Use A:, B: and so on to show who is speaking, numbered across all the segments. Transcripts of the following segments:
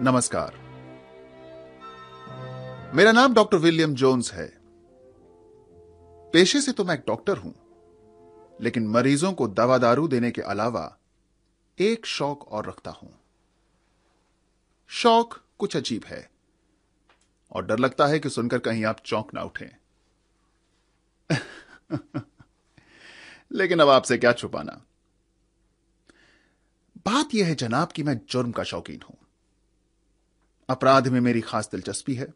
A: नमस्कार। मेरा नाम डॉक्टर विलियम जोन्स है। पेशे से तो मैं एक डॉक्टर हूँ, लेकिन मरीजों को दवा दारू देने के अलावा एक शौक और रखता हूँ। शौक कुछ अजीब है, और डर लगता है कि सुनकर कहीं आप चौंक ना उठें। लेकिन अब आपसे क्या छुपाना। बात यह है जनाब कि मैं जुर्म का शौकीन हूँ। अपराध में मेरी खास दिलचस्पी है।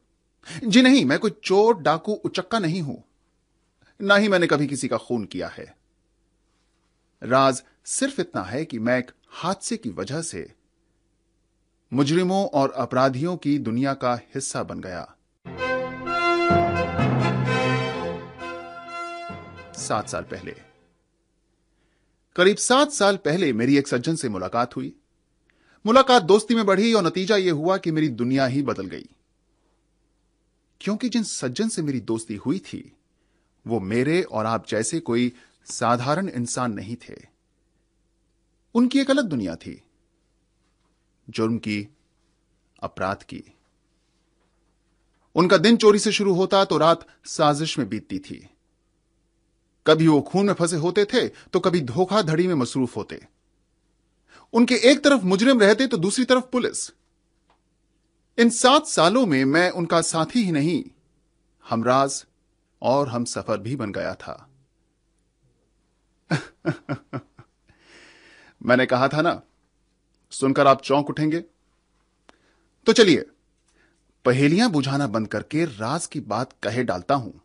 A: जी नहीं, मैं कोई चोर, डाकू, उचक्का नहीं हूँ। ना ही मैंने कभी किसी का खून किया है। राज, सिर्फ़ इतना है कि मैं एक हादसे की वजह से मुजरिमों और अपराधियों की दुनिया का हिस्सा बन गया। सात साल पहले। करीब सात साल पहले मेरी एक सज्जन से मुलाकात हुई। मुलाकात दोस्ती में बढ़ी और नतीजा यह हुआ कि मेरी दुनिया ही बदल गई। क्योंकि जिन सज्जन से मेरी दोस्ती हुई थी, वो मेरे और आप जैसे कोई साधारण इंसान नहीं थे। उनकी एक अलग दुनिया थी, जुर्म की, अपराध की। उनका दिन चोरी से शुरू होता तो रात साजिश में बीतती थी। कभी वो खून में फंसे होते थे तो कभी धोखाधड़ी में मसरूफ होते। उनके एक तरफ़ मुजरिम रहते तो दूसरी तरफ़ पुलिस। इन सात सालों में मैं उनका साथी ही नहीं हमराज और हम सफ़र भी बन गया था। मैंने कहा था ना, सुनकर आप चौंक उठेंगे। तो चलिए, पहेलियाँ बुझाना बंद करके राज की बात कहे डालता हूँ।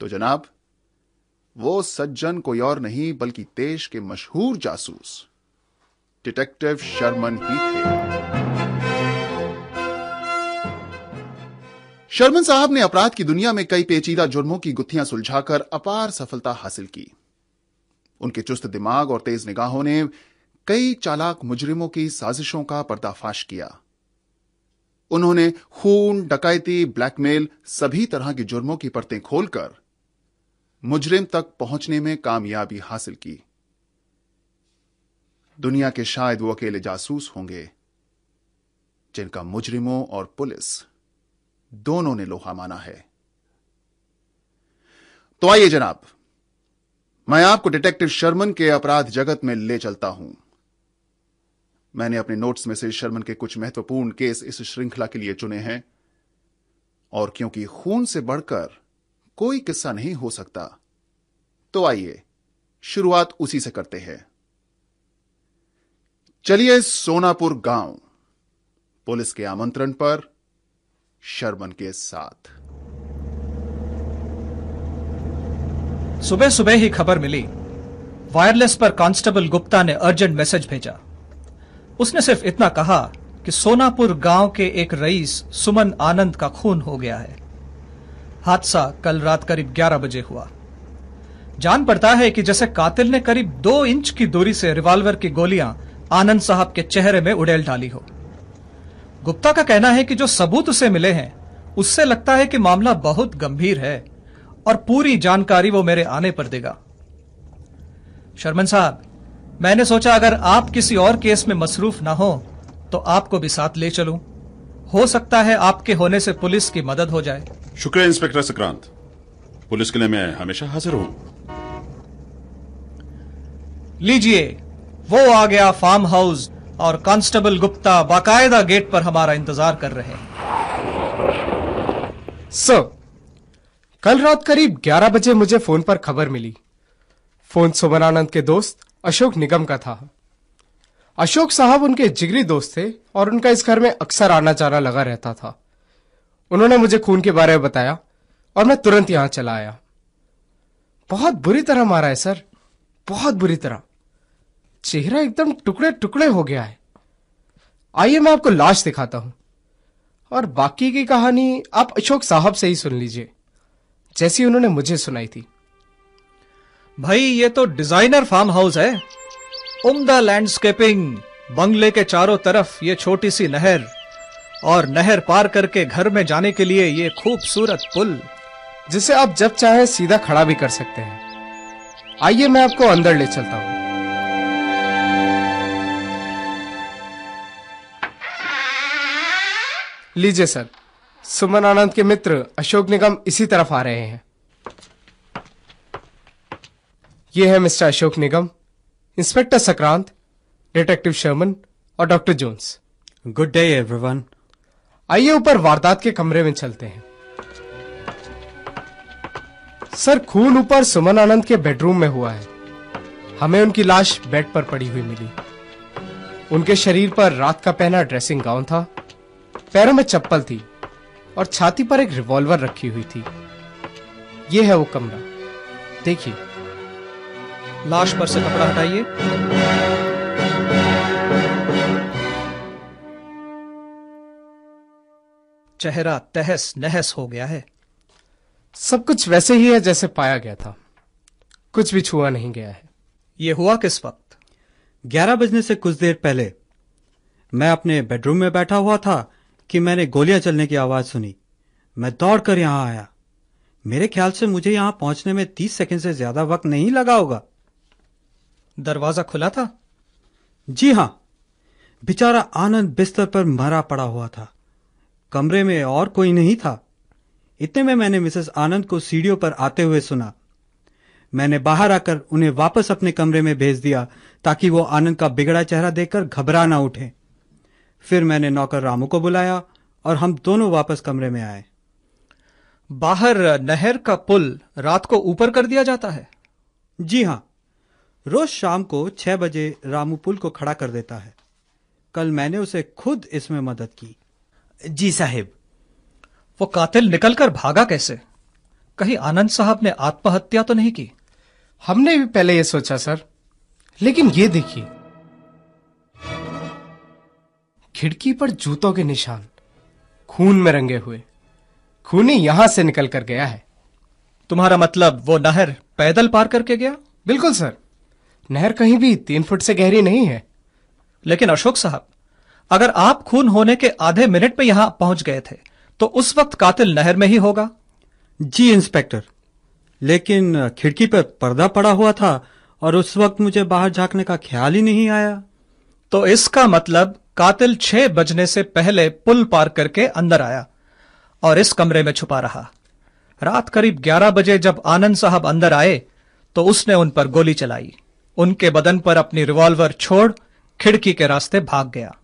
A: तो जनाब वो सज्जन कोई और नहीं, बल्कि देश के मशहूर जासूस। डिटेक्टिव शर्मन ही थे। शर्मन साहब ने अपराध की दुनिया में कई पेचीदा जुर्मों की गुत्थियाँ सुलझाकर अपार सफलता हासिल की। उनके चुस्त दिमाग और तेज निगाहों ने कई चालाक मुजरिमों की साजिशों का पर्दाफाश किया। उन्होंने खून, डकैती, ब्लैकमेल, सभी तरह के जुर्मों की परतें खोलकर मुजरिम तक पहुँचने में कामयाबी हासिल की। दुनिया के शायद वो अकेले जासूस होंगे, जिनका मुजरिमों और पुलिस दोनों ने लोहा माना है। तो आइए जनाब, मैं आपको डिटेक्टिव शर्मन के अपराध जगत में ले चलता हूँ। मैंने अपने नोट्स में से शर्मन के कुछ महत्वपूर्ण केस इस श्रृंखला के लिए चुने हैं, और क्योंकि खून से बढ़कर कोई किस्सा नहीं हो सकता। तो आइए, शुरुआत उसी से करते हैं। चलिए सोनापुर गाँव। पुलिस के आमंत्रण पर शर्मन के साथ।
B: सुबह सुबह ही खबर मिली। वायरलेस पर कांस्टेबल गुप्ता ने अर्जेंट मैसेज भेजा। उसने सिर्फ़ इतना कहा कि सोनापुर गाँव के एक रईस सुमन आनंद का खून हो गया है। हादसा कल रात करीब 11 बजे हुआ। जान पड़ता है कि जैसे कातिल ने करीब दो इंच की दूरी से रिवॉल्वर की गोलियाँ आनंद साहब के चेहरे में उड़ेल डाली हो। गुप्ता का कहना है कि जो सबूत उसे मिले हैं, उससे लगता है कि मामला बहुत गंभीर है और पूरी जानकारी वो मेरे आने पर देगा। शर्मन साहब, मैंने सोचा अगर आप किसी और केस में मसरूफ ना हो तो आपको भी साथ ले चलूँ। हो सकता है आपके होने से पुलिस की मदद हो जाए।
C: शुक्रिया इंस्पेक्टर सक्रांत। पुलिस के लिए मैं हमेशा हाजिर हूँ।
B: लीजिए वो आ गया फार्म हाउस और कांस्टेबल गुप्ता बाकायदा गेट पर हमारा इंतज़ार कर रहे हैं।
D: सर कल रात करीब 11 बजे मुझे फ़ोन पर खबर मिली। फ़ोन सुमन आनंद के दोस्त अशोक निगम का था। अशोक साहब उनके जिगरी दोस्त थे और उनका इस घर में अक्सर आना जाना लगा रहता था। उन्होंने मुझे खून के बारे में बताया और मैं तुरंत यहाँ चला आया। बहुत बुरी तरह मारा है, सर। बहुत बुरी तरह। चेहरा एकदम टुकड़े टुकड़े हो गया है। आइए मैं आपको लाश दिखाता हूँ। और बाकी की कहानी आप अशोक साहब से ही सुन लीजिए, जैसी उन्होंने मुझे सुनाई थी।
B: भाई, ये तो डिज़ाइनर फार्म हाउस है। उम्दा लैंडस्केपिंग, बंगले के चारों तरफ़ ये छोटी सी नहर, और नहर पार करके घर में जाने के लिए ये खूबसूरत पुल।
D: जिसे आप जब चाहे सीधा खड़ा भी कर सकते हैं। आइए मैं आपको अंदर ले चलता हूँ। लीजिए सर, सुमन आनंद के मित्र अशोक निगम इसी तरफ़ आ रहे हैं। ये है mister Ashok Nigam. Inspector Sakrant detective Sharman और doctor Jones
E: good day everyone
D: आइए ऊपर वारदात के कमरे में चलते हैं। सर खून ऊपर सुमन आनंद के बेडरूम में हुआ है। हमें उनकी लाश बेड पर पड़ी हुई मिली। उनके शरीर पर रात का पहना ड्रेसिंग गाउन था पैरों में चप्पल थी और छाती पर एक रिवॉल्वर रखी हुई थी। यह है वो कमरा। देखिए।
B: लाश पर से कपड़ा हटाइए। चेहरा तहस नहस हो गया है।
D: सब कुछ वैसे ही है जैसे पाया गया था। कुछ भी छुआ नहीं गया है।
B: ये हुआ किस वक्त?
E: ग्यारह बजने से कुछ देर पहले मैं अपने बेडरूम में बैठा हुआ था कि मैंने गोलियाँ चलने की आवाज़ सुनी। मैं दौड़कर यहाँ आया। मेरे ख्याल से मुझे यहाँ पहुँचने में तीस सेकंड से ज़्यादा वक्त नहीं लगा होगा।
B: दरवाज़ा खुला था?
E: जी हाँ। बेचारा आनंद बिस्तर पर मरा पड़ा हुआ था। कमरे में और कोई नहीं था। इतने में मैंने मिसेस आनंद को सीढ़ियों पर आते हुए सुना। मैंने बाहर आकर उन्हें वापस अपने कमरे में भेज दिया ताकि वो आनंद का बिगड़ा चेहरा देखकर घबरा ना उठे। फिर मैंने नौकर रामू को बुलाया और हम दोनों वापस कमरे में आए।
B: बाहर नहर का पुल रात को ऊपर कर दिया जाता है?
E: जी हाँ। रोज शाम को छह बजे रामू पुल को खड़ा कर देता है। कल मैंने उसे खुद इसमें मदद की।
F: जी साहिब
B: वो कातिल निकलकर भागा कैसे? कहीं आनंद साहब ने आत्महत्या तो नहीं की?
D: हमने भी पहले ये सोचा सर। लेकिन ये देखिए खिड़की पर जूतों के निशान खून में रंगे हुए। खूनी यहाँ से निकल कर गया है।
B: तुम्हारा मतलब वो नहर पैदल पार करके गया?
D: बिल्कुल सर। नहर कहीं भी तीन फुट से गहरी नहीं है।
B: लेकिन अशोक साहब अगर आप खून होने के आधे मिनट में यहाँ पहुँच गए थे तो उस वक्त कातिल नहर में ही होगा।
E: जी इंस्पेक्टर। लेकिन खिड़की पर पर्दा पड़ा हुआ था और उस वक्त मुझे बाहर झांकने का ख्याल ही नहीं आया।
B: तो इसका मतलब कातिल छह बजने से पहले पुल पार करके अंदर आया और इस कमरे में छुपा रहा। रात करीब 11 बजे जब आनंद साहब अंदर आए तो उसने उन पर गोली चलाई। उनके बदन पर अपनी रिवॉल्वर छोड़ खिड़की के रास्ते भाग गया।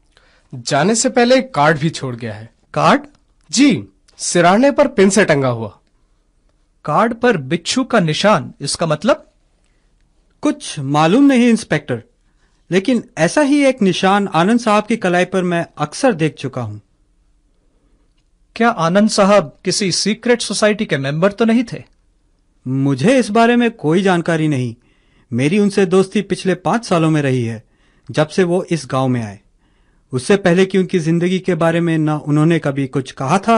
D: जाने से पहले एक कार्ड भी छोड़ गया है।
B: कार्ड?
D: जी सिराने पर पिन से टंगा हुआ।
B: कार्ड पर बिच्छू का निशान इसका मतलब?
E: कुछ मालूम नहीं इंस्पेक्टर। लेकिन ऐसा ही एक निशान आनंद साहब की कलाई पर मैं अक्सर देख चुका हूँ।
B: क्या आनंद साहब किसी सीक्रेट सोसाइटी के मेंबर तो नहीं थे?
E: मुझे इस बारे में कोई जानकारी नहीं। मेरी उनसे दोस्ती पिछले पाँच सालों में रही है जब से वो इस गाँव में आए। उससे पहले की उनकी ज़िंदगी के बारे में न उन्होंने कभी कुछ कहा था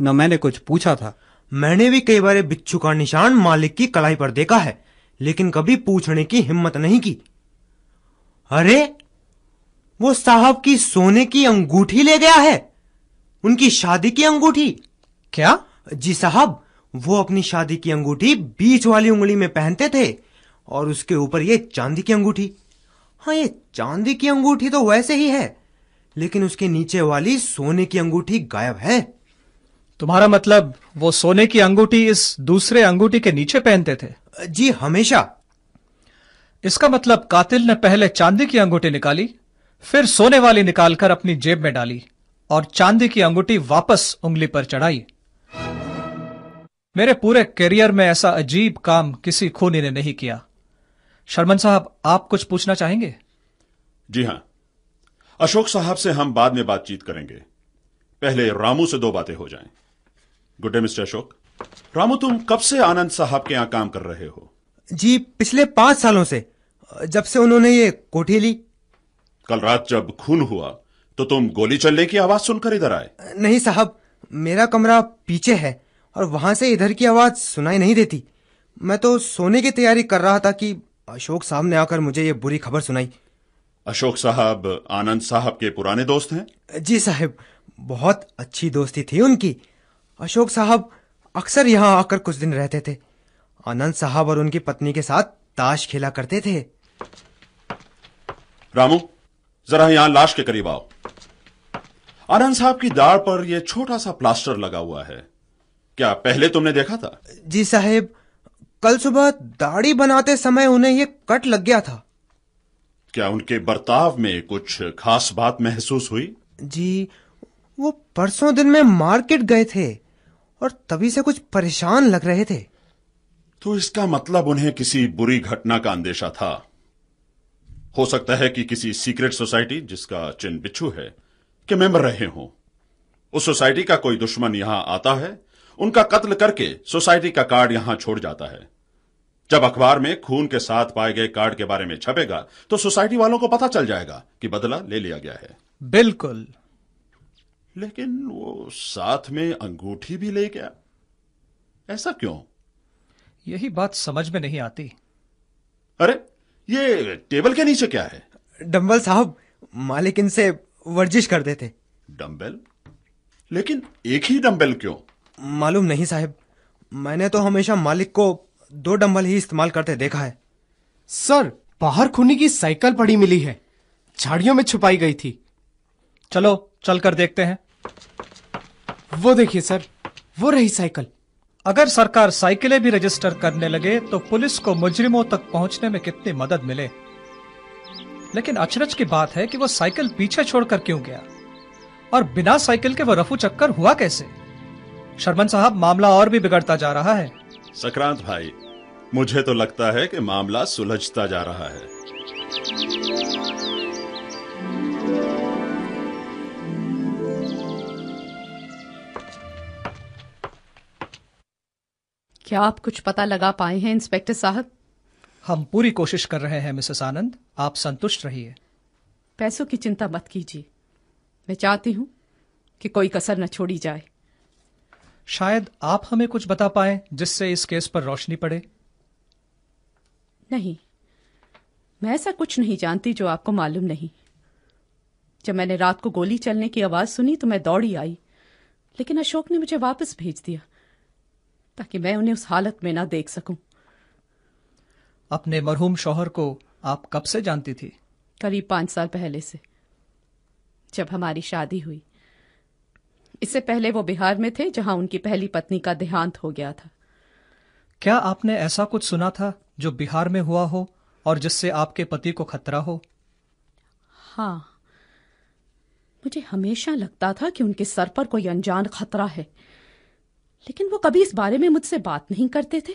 E: न मैंने कुछ पूछा था।
F: मैंने भी कई बार बिच्छू का निशान मालिक की कलाई पर देखा है लेकिन कभी पूछने की हिम्मत नहीं की। अरे वो साहब की सोने की अंगूठी ले गया है उनकी शादी की अंगूठी।
B: क्या?
F: जी साहब वो अपनी शादी की अंगूठी बीच वाली उंगली में पहनते थे और उसके ऊपर ये चांदी की अंगूठी। हाँ ये चांदी की अंगूठी तो वैसे ही है लेकिन उसके नीचे वाली सोने की अंगूठी गायब है।
B: तुम्हारा मतलब वो सोने की अंगूठी इस दूसरे अंगूठी के नीचे पहनते थे?
F: जी हमेशा।
B: इसका मतलब कातिल ने पहले चांदी की अंगूठी निकाली फिर सोने वाली निकालकर अपनी जेब में डाली और चांदी की अंगूठी वापस उंगली पर चढ़ाई। मेरे पूरे करियर में ऐसा अजीब काम किसी खूनी ने नहीं किया। शर्मन साहब आप कुछ पूछना चाहेंगे?
C: जी हाँ। अशोक साहब से हम बाद में बातचीत करेंगे। पहले रामू से दो बातें हो जाएँ। Good day mister Ashok. Ramu तुम कब से आनंद साहब के यहाँ काम कर रहे हो?
F: जी पिछले पाँच सालों से। जब से उन्होंने ये कोठी ली।
C: कल रात जब खून हुआ तो तुम गोली चलने की आवाज़ सुनकर इधर आए।
F: नहीं साहब मेरा कमरा पीछे है और वहाँ से इधर की आवाज़ सुनाई नहीं देती। मैं तो सोने की तैयारी कर रहा था कि अशोक साहब ने आकर मुझे ये बुरी खबर सुनाई।
C: अशोक साहब आनंद साहब के पुराने दोस्त हैं?
F: जी साहब बहुत अच्छी दोस्ती थी उनकी। अशोक साहब अक्सर यहाँ आकर कुछ दिन रहते थे। आनंद साहब और उनकी पत्नी के साथ ताश खेला करते थे।
C: रामू जरा यहाँ लाश के करीब आओ। आनंद साहब की दाढ़ पर यह छोटा सा प्लास्टर लगा हुआ है। क्या पहले तुमने देखा था?
F: जी साहेब कल सुबह दाढ़ी बनाते समय उन्हें ये कट लग गया था।
C: क्या उनके बर्ताव में कुछ खास बात महसूस हुई?
F: जी वो परसों दिन में मार्केट गए थे और तभी से कुछ परेशान लग रहे थे।
C: तो इसका मतलब उन्हें किसी बुरी घटना का अंदेशा था। हो सकता है कि किसी सीक्रेट सोसाइटी जिसका चिन्ह बिच्छू है के मेंबर रहे हों। उस सोसाइटी का कोई दुश्मन यहाँ आता है उनका कत्ल करके सोसाइटी का कार्ड यहाँ छोड़ जाता है। जब अखबार में खून के साथ पाए गए कार्ड के बारे में छपेगा तो सोसाइटी वालों को पता चल जाएगा कि बदला ले लिया गया है।
B: बिल्कुल।
C: लेकिन वो साथ में अंगूठी भी ले गया। ऐसा क्यों?
B: यही बात समझ में नहीं आती।
C: अरे ये टेबल के नीचे क्या है?
F: डंबल साहब मालिक इनसे वर्जिश करते थे
C: डंबल लेकिन एक ही डंबल क्यों?
F: मालूम नहीं साहब। मैंने तो हमेशा मालिक को दो डंबल ही इस्तेमाल करते देखा है।
D: सर बाहर खूनी की साइकिल पड़ी मिली है। झाड़ियों में छुपाई गई थी।
B: चलो चलकर देखते हैं।
D: वो देखिए सर वो रही साइकिल।
B: अगर सरकार साइकिलें भी रजिस्टर करने लगे तो पुलिस को मुजरिमों तक पहुँचने में कितनी मदद मिले। लेकिन अचरज की बात है कि वो साइकिल पीछे छोड़कर क्यों गया? और बिना साइकिल के वो रफू चक्कर हुआ कैसे? शर्मन साहब मामला और भी बिगड़ता जा रहा है।
C: संक्रांत भाई मुझे तो लगता है कि मामला सुलझता जा रहा है।
G: क्या आप कुछ पता लगा पाए हैं इंस्पेक्टर साहब?
B: हम पूरी कोशिश कर रहे हैं मिसेस आनंद। आप संतुष्ट रहिए।
G: पैसों की चिंता मत कीजिए। मैं चाहती हूँ कि कोई कसर न छोड़ी जाए।
B: शायद आप हमें कुछ बता पाए जिससे इस केस पर रोशनी पड़े?
G: नहीं। मैं ऐसा कुछ नहीं जानती जो आपको मालूम नहीं। जब मैंने रात को गोली चलने की आवाज़ सुनी तो मैं दौड़ी आई। लेकिन अशोक ने मुझे वापस भेज दिया ताकि मैं उन्हें उस हालत में ना देख सकूँ।
B: अपने मरहूम शोहर को आप कब से जानती थी?
G: करीब पाँच साल पहले से जब हमारी शादी हुई। इससे पहले वो बिहार में थे जहाँ उनकी पहली पत्नी का देहांत हो गया था।
B: क्या आपने ऐसा कुछ सुना था जो बिहार में हुआ हो और जिससे आपके पति को खतरा हो?
G: हाँ। मुझे हमेशा लगता था कि उनके सर पर कोई अनजान खतरा है लेकिन वो कभी इस बारे में मुझसे बात नहीं करते थे।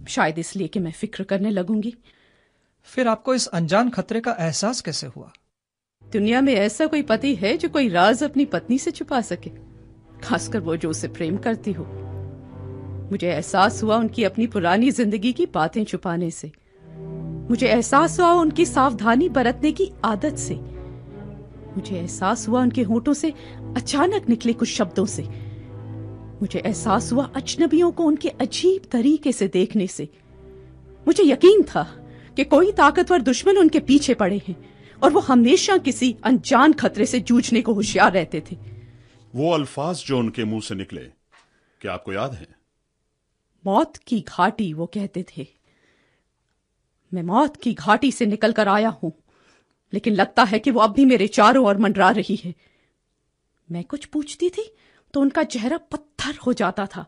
G: शायद इसलिए कि मैं फ़िक्र करने लगूँगी।
B: फिर आपको इस अनजान खतरे का एहसास कैसे हुआ?
G: दुनिया में ऐसा कोई पति है जो कोई राज अपनी पत्नी से छुपा सके? खासकर वो जो उसे प्रेम करती हो। मुझे एहसास हुआ उनकी अपनी पुरानी ज़िंदगी की बातें छुपाने से। मुझे एहसास हुआ उनकी सावधानी बरतने की आदत से। मुझे एहसास हुआ उनके होठों से अचानक निकले कुछ शब्दों से। मुझे एहसास हुआ अजनबियों को उनके अजीब तरीके से देखने से। मुझे यकीन था कि कोई ताकतवर दुश्मन उनके पीछे पड़े हैं। और वो हमेशा किसी अनजान खतरे से जूझने को होशियार रहते थे।
C: वो अल्फाज जो उनके मुँह से निकले क्या आपको याद है?
G: मौत की घाटी वो कहते थे। मैं मौत की घाटी से निकल कर आया हूँ लेकिन लगता है कि वो अब भी मेरे चारों ओर मंडरा रही है। मैं कुछ पूछती थी तो उनका चेहरा पत्थर हो जाता था।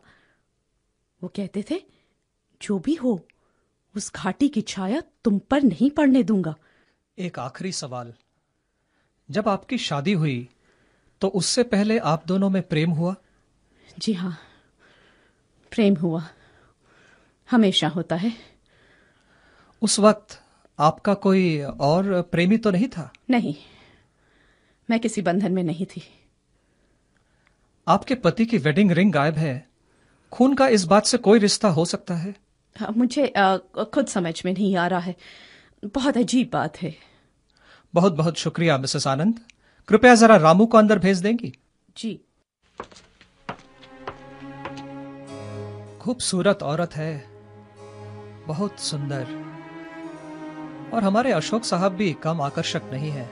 G: वो कहते थे जो भी हो उस घाटी की छाया तुम पर नहीं पड़ने दूँगा।
B: एक आखिरी सवाल। जब आपकी शादी हुई तो उससे पहले आप दोनों में प्रेम हुआ?
G: जी हाँ प्रेम हुआ। हमेशा होता है।
B: उस वक्त आपका कोई और प्रेमी तो नहीं था?
G: नहीं मैं किसी बंधन में नहीं थी।
B: आपके पति की वेडिंग रिंग गायब है। खून का इस बात से कोई रिश्ता हो सकता है?
G: हाँ, मुझे आ, खुद समझ में नहीं आ रहा है। बहुत अजीब बात है।
B: बहुत बहुत शुक्रिया मिसेस आनंद। कृपया जरा रामू को अंदर भेज देंगी।
G: जी।
B: खूबसूरत औरत है। बहुत सुंदर। और हमारे अशोक साहब भी कम आकर्षक नहीं है।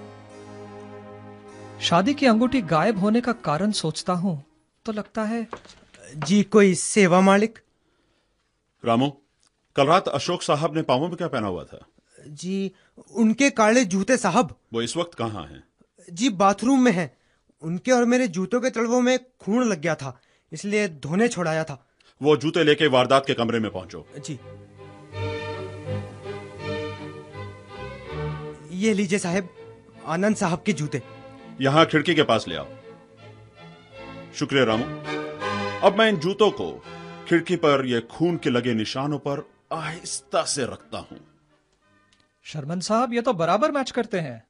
B: शादी की अंगूठी गायब होने का कारण सोचता हूँ तो लगता है
F: जी कोई सेवा मालिक?
C: रामू कल रात अशोक साहब ने पाँवों में क्या पहना हुआ था?
F: जी उनके काले जूते साहब।
C: वो इस वक्त कहाँ हैं?
F: जी बाथरूम में है। उनके और मेरे जूतों के तलवों में खून लग गया था इसलिए धोने छोड़ाया था।
C: वो जूते लेके वारदात के कमरे में पहुंचो।
F: जी। ये लीजिए साहब आनंद साहब के जूते।
C: यहाँ खिड़की के पास ले आओ। शुक्रिया रामू। अब मैं इन जूतों को खिड़की पर ये खून के लगे निशानों पर आहिस्ता से रखता हूँ।
B: शर्मन साहब ये तो बराबर मैच करते हैं।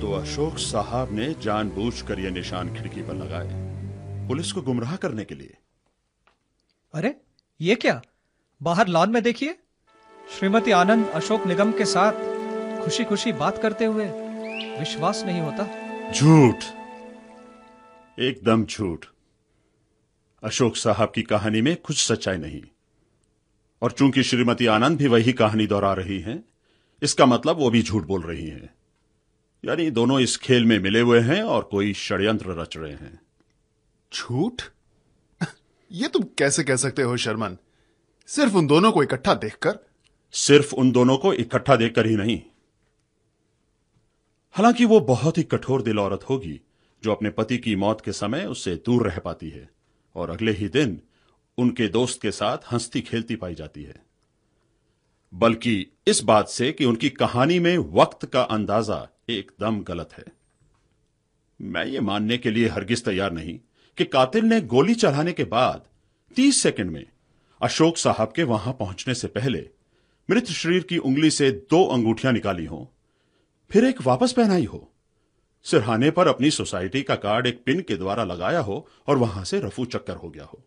C: तो अशोक साहब ने जानबूझकर यह निशान खिड़की पर लगाए पुलिस को गुमराह करने के लिए।
B: अरे ये क्या? बाहर लॉन में देखिए। श्रीमती आनंद अशोक निगम के साथ खुशी खुशी बात करते हुए विश्वास नहीं होता।
C: झूठ! एकदम झूठ। अशोक साहब की कहानी में कुछ सच्चाई नहीं। और चूँकि श्रीमती आनंद भी वही कहानी दोहरा रही हैं इसका मतलब वो भी झूठ बोल रही हैं। यानी दोनों इस खेल में मिले हुए हैं और कोई षड्यंत्र रच रहे हैं।
A: झूठ? ये तुम कैसे कह सकते हो शर्मन? सिर्फ़ उन दोनों को इकट्ठा देखकर?
C: सिर्फ़ उन दोनों को इकट्ठा देखकर ही नहीं। हालाँकि वो बहुत ही कठोर दिल औरत होगी जो अपने पति की मौत के समय उससे दूर रह पाती है और अगले ही दिन उनके दोस्त के साथ हंसती खेलती पाई जाती है। बल्कि इस बात से कि उनकी कहानी में वक्त का अंदाज़ा एकदम गलत है। मैं ये मानने के लिए हरगिज तैयार नहीं कि कातिल ने गोली चलाने के बाद 30 सेकंड में अशोक साहब के वहाँ पहुँचने से पहले मृत शरीर की उंगली से दो अंगूठियाँ निकाली हो, फिर एक वापस पहनाई हो, सिरहाने पर अपनी सोसाइटी का कार्ड एक पिन के द्वारा लगाया हो और वहाँ से रफू चक्कर हो गया हो।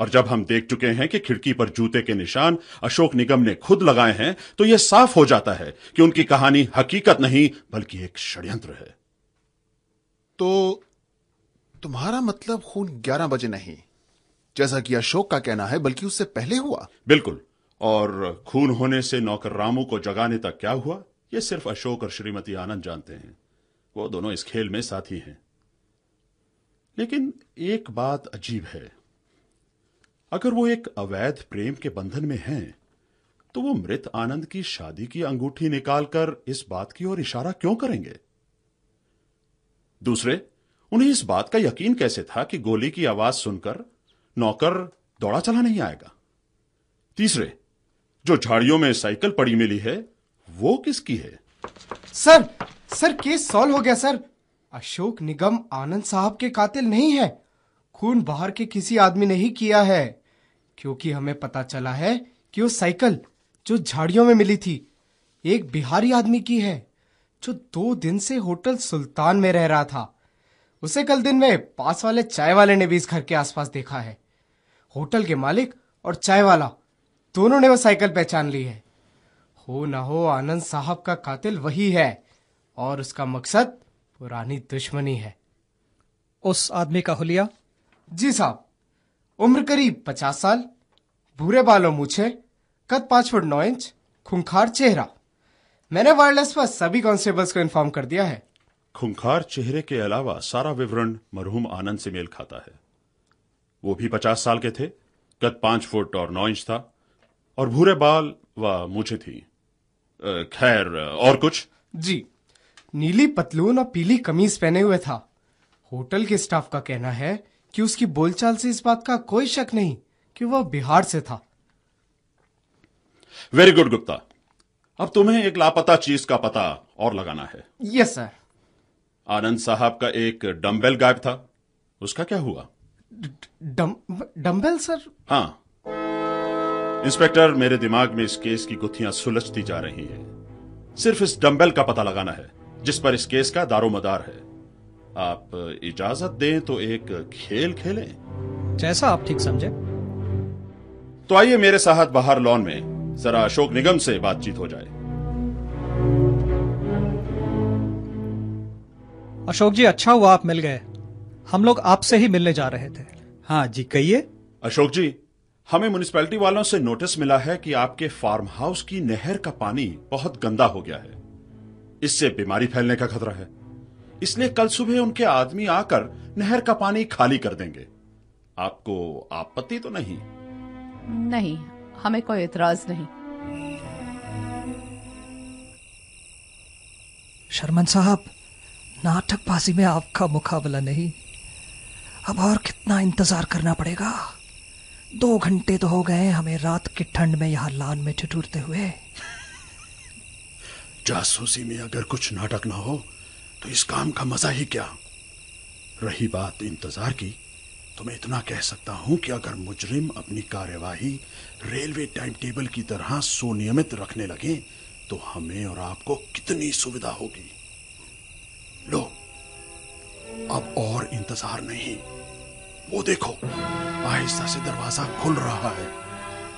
C: और जब हम देख चुके हैं कि खिड़की पर जूते के निशान अशोक निगम ने खुद लगाए हैं तो यह साफ़ हो जाता है कि उनकी कहानी हकीकत नहीं बल्कि एक षड्यंत्र है।
A: तो तुम्हारा मतलब खून 11 बजे नहीं जैसा कि अशोक का कहना है बल्कि उससे पहले हुआ?
C: बिल्कुल। और खून होने से नौकर रामू को जगाने तक क्या हुआ? यह सिर्फ़ अशोक और श्रीमती आनंद जानते हैं। वो दोनों इस खेल में साथी हैं। लेकिन एक बात अजीब है। अगर वो एक अवैध प्रेम के बंधन में हैं तो वो मृत आनंद की शादी की अंगूठी निकालकर इस बात की ओर इशारा क्यों करेंगे? दूसरे, उन्हें इस बात का यकीन कैसे था कि गोली की आवाज़ सुनकर नौकर दौड़ा चला नहीं आएगा? तीसरे, जो झाड़ियों में साइकिल पड़ी मिली है, वो किसकी है?
D: सर सर, केस सॉल्व हो गया, सर। अशोक निगम आनंद साहब के कातिल नहीं है। खून बाहर के किसी आदमी ने ही किया है। क्योंकि हमें पता चला है कि वो साइकिल जो झाड़ियों में मिली थी एक बिहारी आदमी की है जो दो दिन से होटल सुल्तान में रह रहा था। उसे कल दिन में पास वाले चाय वाले ने भी इस घर के आसपास देखा है। होटल के मालिक और चाय वाला दोनों ने वो साइकिल पहचान ली है। हो ना हो आनंद साहब का कातिल वही है और उसका मकसद पुरानी दुश्मनी है।
B: उस आदमी का हुलिया?
D: जी साहब। उम्र करीब पचास साल भूरे बालों मूछे कद पाँच फुट नौ इंच खुंखार चेहरा। मैंने वायरलेस पर सभी कांस्टेबल्स को इन्फॉर्म कर दिया है।
C: खुंखार चेहरे के अलावा सारा विवरण मरहूम आनंद से मेल खाता है। वो भी पचास साल के थे कद पाँच फुट और नौ इंच था और भूरे बाल व मूछे थी। खैर और कुछ?
D: जी नीली पतलून और पीली कमीज पहने हुए था। होटल के स्टाफ का कहना है कि उसकी बोलचाल से इस बात का कोई शक नहीं कि वह बिहार से था।
C: वेरी गुड गुप्ता अब तुम्हें एक लापता चीज़ का पता और लगाना है।
D: यस सर
C: आनंद साहब का एक डम्बेल गायब था। उसका क्या हुआ?
D: डम डम्बेल सर
C: हाँ। इंस्पेक्टर मेरे दिमाग में इस केस की गुत्थियाँ सुलझती जा रही हैं। सिर्फ़ इस डम्बेल का पता लगाना है जिस पर इस केस का दारोमदार है। आप इजाज़त दें तो एक खेल खेलें।
B: जैसा आप ठीक समझे।
C: तो आइए मेरे साथ बाहर लॉन में जरा अशोक निगम से बातचीत हो जाए।
B: अशोक जी अच्छा हुआ आप मिल गए। हम लोग आपसे ही मिलने जा रहे थे।
E: हाँ जी कहिए।
C: अशोक जी हमें म्यूनिसपैलिटी वालों से नोटिस मिला है कि आपके फार्म हाउस की नहर का पानी बहुत गंदा हो गया है। इससे बीमारी फैलने का खतरा है। इसलिए कल सुबह उनके आदमी आकर नहर का पानी खाली कर देंगे। आपको आपत्ति तो नहीं?
G: नहीं हमें कोई एतराज़ नहीं।
B: शर्मन साहब नाटकबाजी में आपका मुकाबला नहीं। अब और कितना इंतज़ार करना पड़ेगा? दो घंटे तो हो गए हमें रात की ठंड में यहाँ लान में ठिठुरते हुए।
C: जासूसी में अगर कुछ नाटक ना हो तो इस काम का मज़ा ही क्या? रही बात इंतज़ार की तो मैं इतना कह सकता हूँ कि अगर मुजरिम अपनी कार्यवाही रेलवे टाइम टेबल की तरह सुनियमित रखने लगे तो हमें और आपको कितनी सुविधा होगी। लो, अब और इंतज़ार नहीं। वो देखो, आहिस्ता से दरवाज़ा खुल रहा है।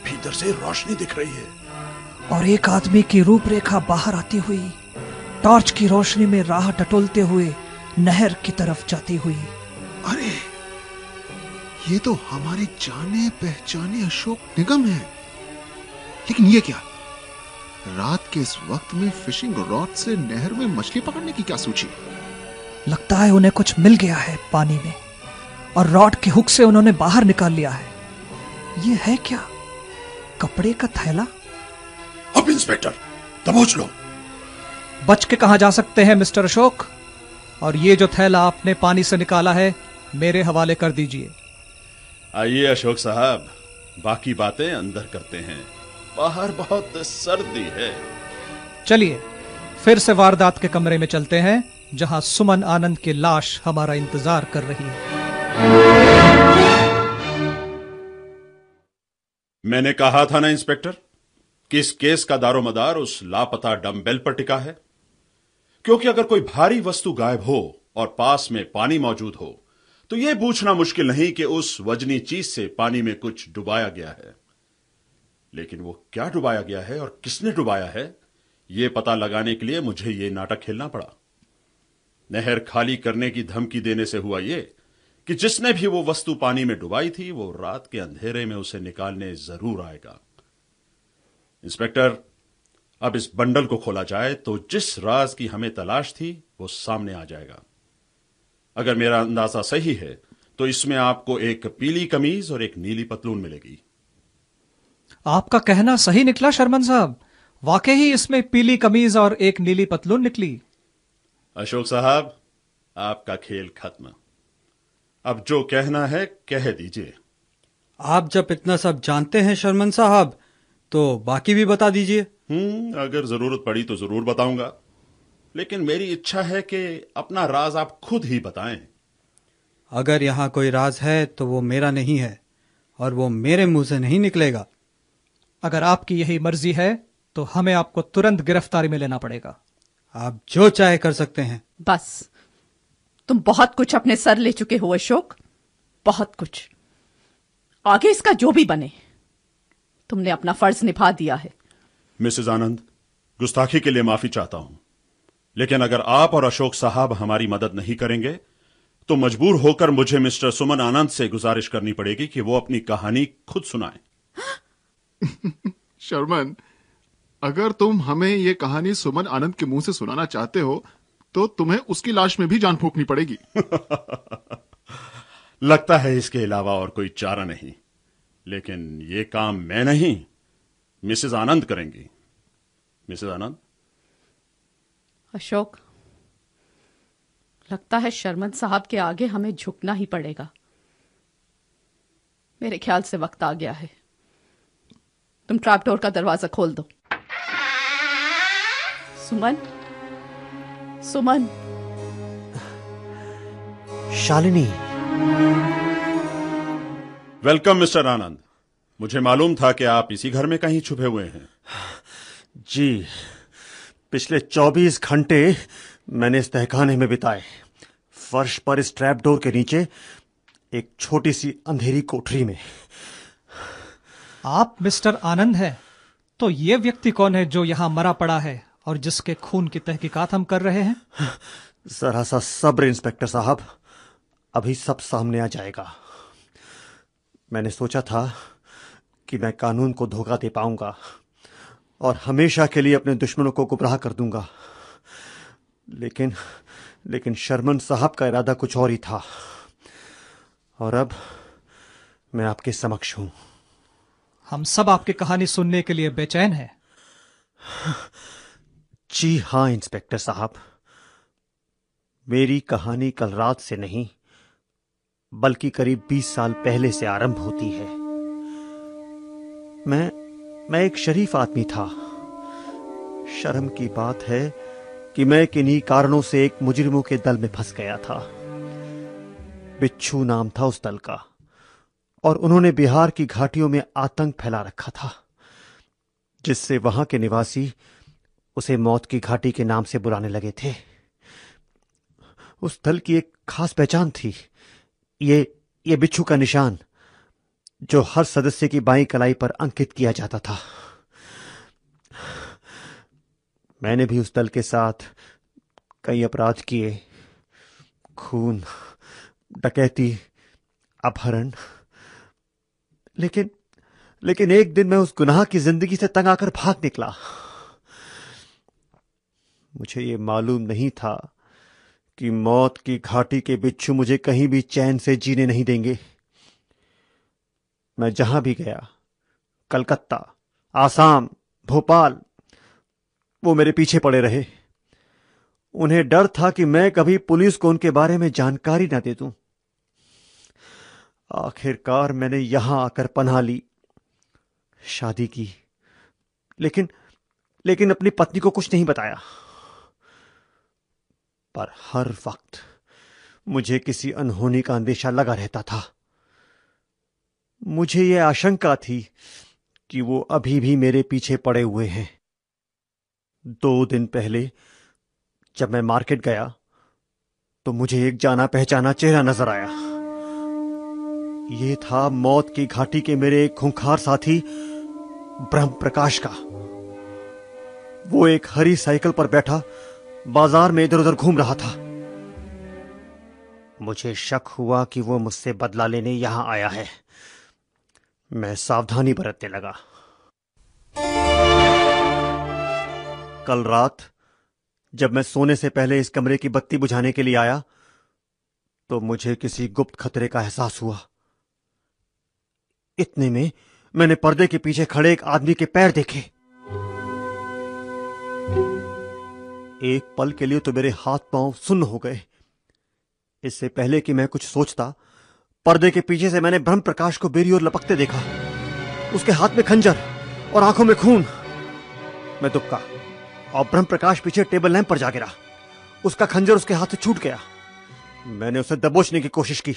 C: भीतर से रोशनी दिख रही है।
B: और एक आदमी की रूपरेखा बाहर आती हुई। टॉर्च की रोशनी में राह टटोलते हुए नहर की तरफ़ जाती हुई।
A: अरे ये तो हमारे जाने पहचाने अशोक निगम है। लेकिन ये क्या? रात के इस वक्त में फिशिंग रॉड से नहर में मछली पकड़ने की क्या सूची?
B: लगता है उन्हें कुछ मिल गया है पानी में और रॉड के हुक से उन्होंने बाहर निकाल लिया है। ये है क्या? कपड़े का थैला?
C: अब इंस्पेक्टर दबोच लो।
B: बच के कहा जा सकते हैं मिस्टर अशोक? और ये जो थैला आपने पानी से निकाला है मेरे हवाले कर दीजिए।
C: आइए अशोक साहब बाकी बातें अंदर करते हैं। बाहर बहुत सर्दी है।
B: चलिए फिर से वारदात के कमरे में चलते हैं जहाँ सुमन आनंद की लाश हमारा इंतज़ार कर रही है।
C: मैंने कहा था ना इंस्पेक्टर कि इस केस का दारोमदार उस लापता डम्बेल पर टिका है? क्योंकि अगर कोई भारी वस्तु गायब हो और पास में पानी मौजूद हो तो यह पूछना मुश्किल नहीं कि उस वजनी चीज़ से पानी में कुछ डुबाया गया है। लेकिन वो क्या डुबाया गया है और किसने डुबाया है यह पता लगाने के लिए मुझे यह नाटक खेलना पड़ा। नहर खाली करने की धमकी देने से हुआ यह कि जिसने भी वो वस्तु पानी में डुबाई थी, वो रात के अंधेरे में उसे निकालने ज़रूर आएगा। इंस्पेक्टर अब इस बंडल को खोला जाए तो जिस राज की हमें तलाश थी वो सामने आ जाएगा। अगर मेरा अंदाज़ा सही है तो इसमें आपको एक पीली कमीज और एक नीली पतलून मिलेगी।
B: आपका कहना सही निकला शर्मन साहब। वाकई ही इसमें पीली कमीज और एक नीली पतलून निकली।
C: अशोक साहब आपका खेल खत्म। अब जो कहना है कह दीजिए।
E: आप जब इतना सब जानते हैं शर्मन साहब तो बाकी भी बता दीजिए।
C: हम्म अगर ज़रूरत पड़ी तो ज़रूर बताऊँगा। लेकिन मेरी इच्छा है कि अपना राज आप खुद ही बताएँ।
E: अगर यहाँ कोई राज है तो वो मेरा नहीं है और वो मेरे मुँह से नहीं निकलेगा।
B: अगर आपकी यही मर्ज़ी है तो हमें आपको तुरंत गिरफ्तारी में लेना पड़ेगा।
E: आप जो चाहे कर सकते हैं।
G: बस। तुम बहुत कुछ अपने सर ले चुके हो अशोक। बहुत कुछ। आगे इसका जो भी बने तुमने अपना फ़र्ज़ निभा दिया है।
C: मिसेज आनंद गुस्ताखी के लिए माफ़ी चाहता हूँ। लेकिन अगर आप और अशोक साहब हमारी मदद नहीं करेंगे तो मजबूर होकर मुझे मिस्टर सुमन आनंद से गुजारिश करनी पड़ेगी कि वो अपनी कहानी खुद सुनाए।
A: शर्मन अगर तुम हमें ये कहानी सुमन आनंद के मुँह से सुनाना चाहते हो तो तुम्हें उसकी लाश में भी जान फूकनी पड़ेगी।
C: लगता है इसके अलावा और कोई चारा नहीं लेकिन ये काम मैं नहीं मिसेज आनंद करेंगी। मिसेज आनंद?
G: अशोक लगता है शर्मन साहब के आगे हमें झुकना ही पड़ेगा। मेरे ख्याल से वक्त आ गया है। तुम ट्रैपडोर का दरवाज़ा खोल दो। Suman? Suman?
F: Shalini.
C: Welcome mister Anand. मुझे मालूम था कि आप इसी घर में कहीं छुपे हुए हैं।
H: जी पिछले 24 घंटे मैंने इस तहखाने में बिताए। फर्श पर इस ट्रैप डोर के नीचे एक छोटी सी अंधेरी कोठरी में।
B: आप मिस्टर आनंद हैं तो ये व्यक्ति कौन है जो यहाँ मरा पड़ा है और जिसके खून की तहकीकात हम कर रहे हैं?
H: जरा सा सब्र इंस्पेक्टर साहब। अभी सब सामने आ जाएगा। मैंने सोचा था कि मैं कानून को धोखा दे पाऊँगा और हमेशा के लिए अपने दुश्मनों को गुमराह कर दूँगा। लेकिन लेकिन शर्मन साहब का इरादा कुछ और ही था। और अब मैं आपके समक्ष हूँ।
B: हम सब आपकी कहानी सुनने के लिए बेचैन हैं।
H: जी हाँ इंस्पेक्टर साहब। मेरी कहानी कल रात से नहीं बल्कि करीब बीस साल पहले से आरंभ होती है। मैं मैं एक शरीफ आदमी था। शर्म की बात है कि मैं किन्हीं कारणों से एक मुजरिमों के दल में फंस गया था। बिच्छू नाम था उस दल का, और उन्होंने बिहार की घाटियों में आतंक फैला रखा था, जिससे वहाँ के निवासी उसे मौत की घाटी के नाम से बुलाने लगे थे। उस दल की एक खास पहचान थी। ये ये बिच्छू का निशान। जो हर सदस्य की बाई कलाई पर अंकित किया जाता था। मैंने भी उस दल के साथ कई अपराध किए। खून, डकैती, अपहरण। लेकिन लेकिन एक दिन मैं उस गुनाह की ज़िंदगी से तंग आकर भाग निकला। मुझे ये मालूम नहीं था कि मौत की घाटी के बिच्छू मुझे कहीं भी चैन से जीने नहीं देंगे। मैं जहाँ भी गया, कलकत्ता, आसाम, भोपाल, वो मेरे पीछे पड़े रहे। उन्हें डर था कि मैं कभी पुलिस को उनके बारे में जानकारी ना दे दूँ। आखिरकार मैंने यहाँ आकर पनाह ली, शादी की। लेकिन लेकिन अपनी पत्नी को कुछ नहीं बताया। पर हर वक्त मुझे किसी अनहोनी का अंदेशा लगा रहता था। मुझे यह आशंका थी कि वो अभी भी मेरे पीछे पड़े हुए हैं। दो दिन पहले जब मैं मार्केट गया तो मुझे एक जाना पहचाना चेहरा नज़र आया। ये था मौत की घाटी के मेरे एक खूंखार साथी, ब्रह्म प्रकाश का। वो एक हरी साइकिल पर बैठा, बाज़ार में इधर उधर घूम रहा था। मुझे शक हुआ कि वो मुझसे बदला लेने यहाँ आया है। मैं सावधानी बरतने लगा। कल रात, जब मैं सोने से पहले इस कमरे की बत्ती बुझाने के लिए आया तो मुझे किसी गुप्त खतरे का एहसास हुआ। इतने में मैंने पर्दे के पीछे खड़े एक आदमी के पैर देखे। एक पल के लिए तो मेरे हाथ पाँव सुन्न हो गए। इससे पहले कि मैं कुछ सोचता पर्दे के पीछे से मैंने ब्रह्म प्रकाश को बेरी और लपकते देखा। उसके हाथ में खंजर और आँखों में खून। मैं दुबका और ब्रह्म प्रकाश पीछे टेबल लैंप पर जा गिरा। उसका खंजर उसके हाथ से छूट गया। मैंने उसे दबोचने की कोशिश की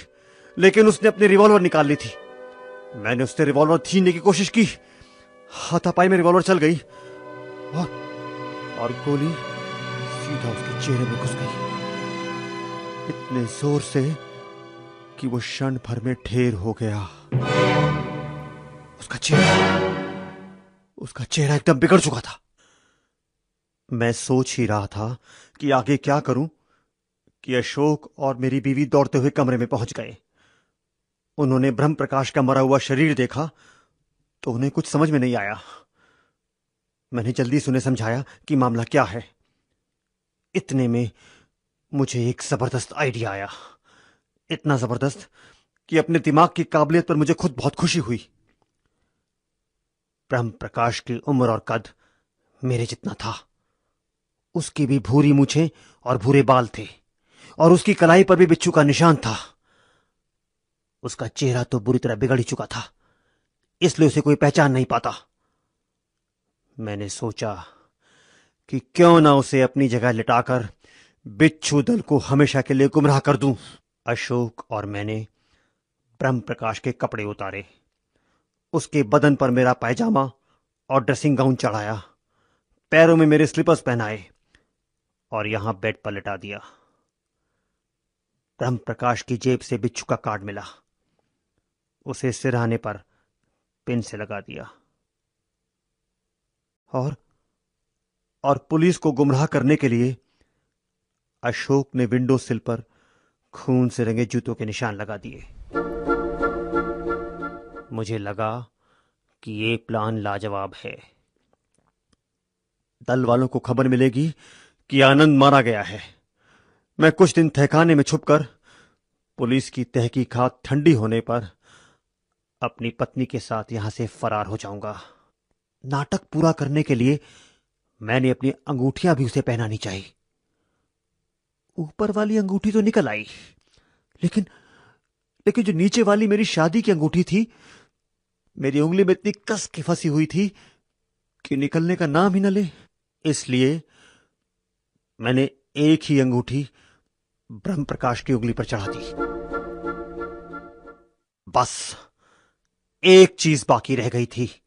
H: लेकिन उसने अपनी रिवॉल्वर निकाल ली थी। मैंने उससे रिवॉल्वर छीनने की कोशिश की। हाथापाई में रिवॉल्वर चल गई और, और गोली सीधा उसके चेहरे में घुस गई। इतने ज़ोर से कि वो क्षण भर में ढेर हो गया। उसका चेहरा उसका चेहरा एकदम बिगड़ चुका था। मैं सोच ही रहा था कि आगे क्या करूँ, कि अशोक और मेरी बीवी दौड़ते हुए कमरे में पहुँच गए। उन्होंने ब्रह्म प्रकाश का मरा हुआ शरीर देखा तो उन्हें कुछ समझ में नहीं आया। मैंने जल्दी से उन्हें समझाया कि मामला क्या है। इतने में मुझे एक ज़बरदस्त आइडिया आया। इतना ज़बरदस्त कि अपने दिमाग की काबिलियत पर मुझे खुद बहुत खुशी हुई। ब्रह्म प्रकाश की उम्र और कद मेरे जितना था। उसकी भी भूरी मूछे और भूरे बाल थे और उसकी कलाई पर भी बिच्छू का निशान था। उसका चेहरा तो बुरी तरह बिगड़ ही चुका था, इसलिए उसे कोई पहचान नहीं पाता। मैंने सोचा कि क्यों ना उसे अपनी जगह लिटाकर बिच्छू दल को हमेशा के लिए गुमराह कर दूँ। अशोक और मैंने ब्रह्म प्रकाश के कपड़े उतारे। उसके बदन पर मेरा पायजामा और ड्रेसिंग गाउन चढ़ाया। पैरों में मेरे स्लीपर्स पहनाए और यहाँ बेड पर लिटा दिया। ब्रह्म प्रकाश की जेब से बिच्छू का कार्ड मिला। उसे सिरहाने पर पिन से लगा दिया। और और पुलिस को गुमराह करने के लिए अशोक ने विंडो सिल पर खून से रंगे जूतों के निशान लगा दिए। मुझे लगा कि ये प्लान लाजवाब है। दल वालों को खबर मिलेगी कि आनंद मारा गया है। मैं कुछ दिन ठहकाने में छुपकर पुलिस की तहकीकात ठंडी होने पर अपनी पत्नी के साथ यहाँ से फरार हो जाऊँगा। नाटक पूरा करने के लिए मैंने अपनी अंगूठियाँ भी उसे पहनानी चाहिए। ऊपर वाली अंगूठी तो निकल आई। लेकिन लेकिन जो नीचे वाली मेरी शादी की अंगूठी थी, मेरी उंगली में इतनी कस की फंसी हुई थी कि निकलने का नाम ही न ले। इसलिए मैंने एक ही अंगूठी ब्रह्म प्रकाश की उंगली पर चढ़ा दी। बस, एक चीज़ बाकी रह गई थी।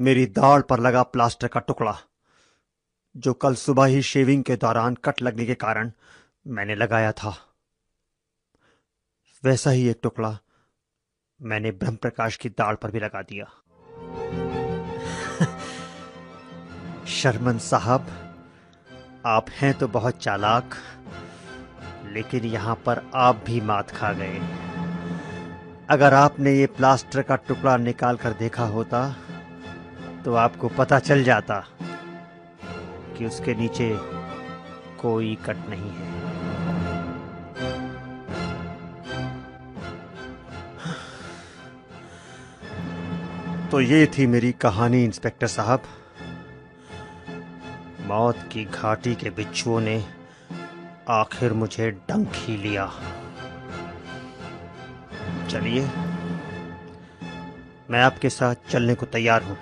H: मेरी दाढ़ पर लगा प्लास्टर का टुकड़ा। जो कल सुबह ही शेविंग के दौरान कट लगने के कारण मैंने लगाया था। वैसा ही एक टुकड़ा मैंने ब्रह्म प्रकाश की दाढ़ पर भी लगा दिया। शर्मन साहब, आप हैं तो बहुत चालाक, लेकिन यहाँ पर आप भी मात खा गए। अगर आपने ये प्लास्टर का टुकड़ा निकाल कर देखा होता तो आपको पता चल जाता। कि उसके नीचे कोई कट नहीं है। तो ये थी मेरी कहानी, इंस्पेक्टर साहब। मौत की घाटी के बिच्छुओं ने आखिर मुझे डंक ही लिया। चलिए, मैं आपके साथ चलने को तैयार हूँ।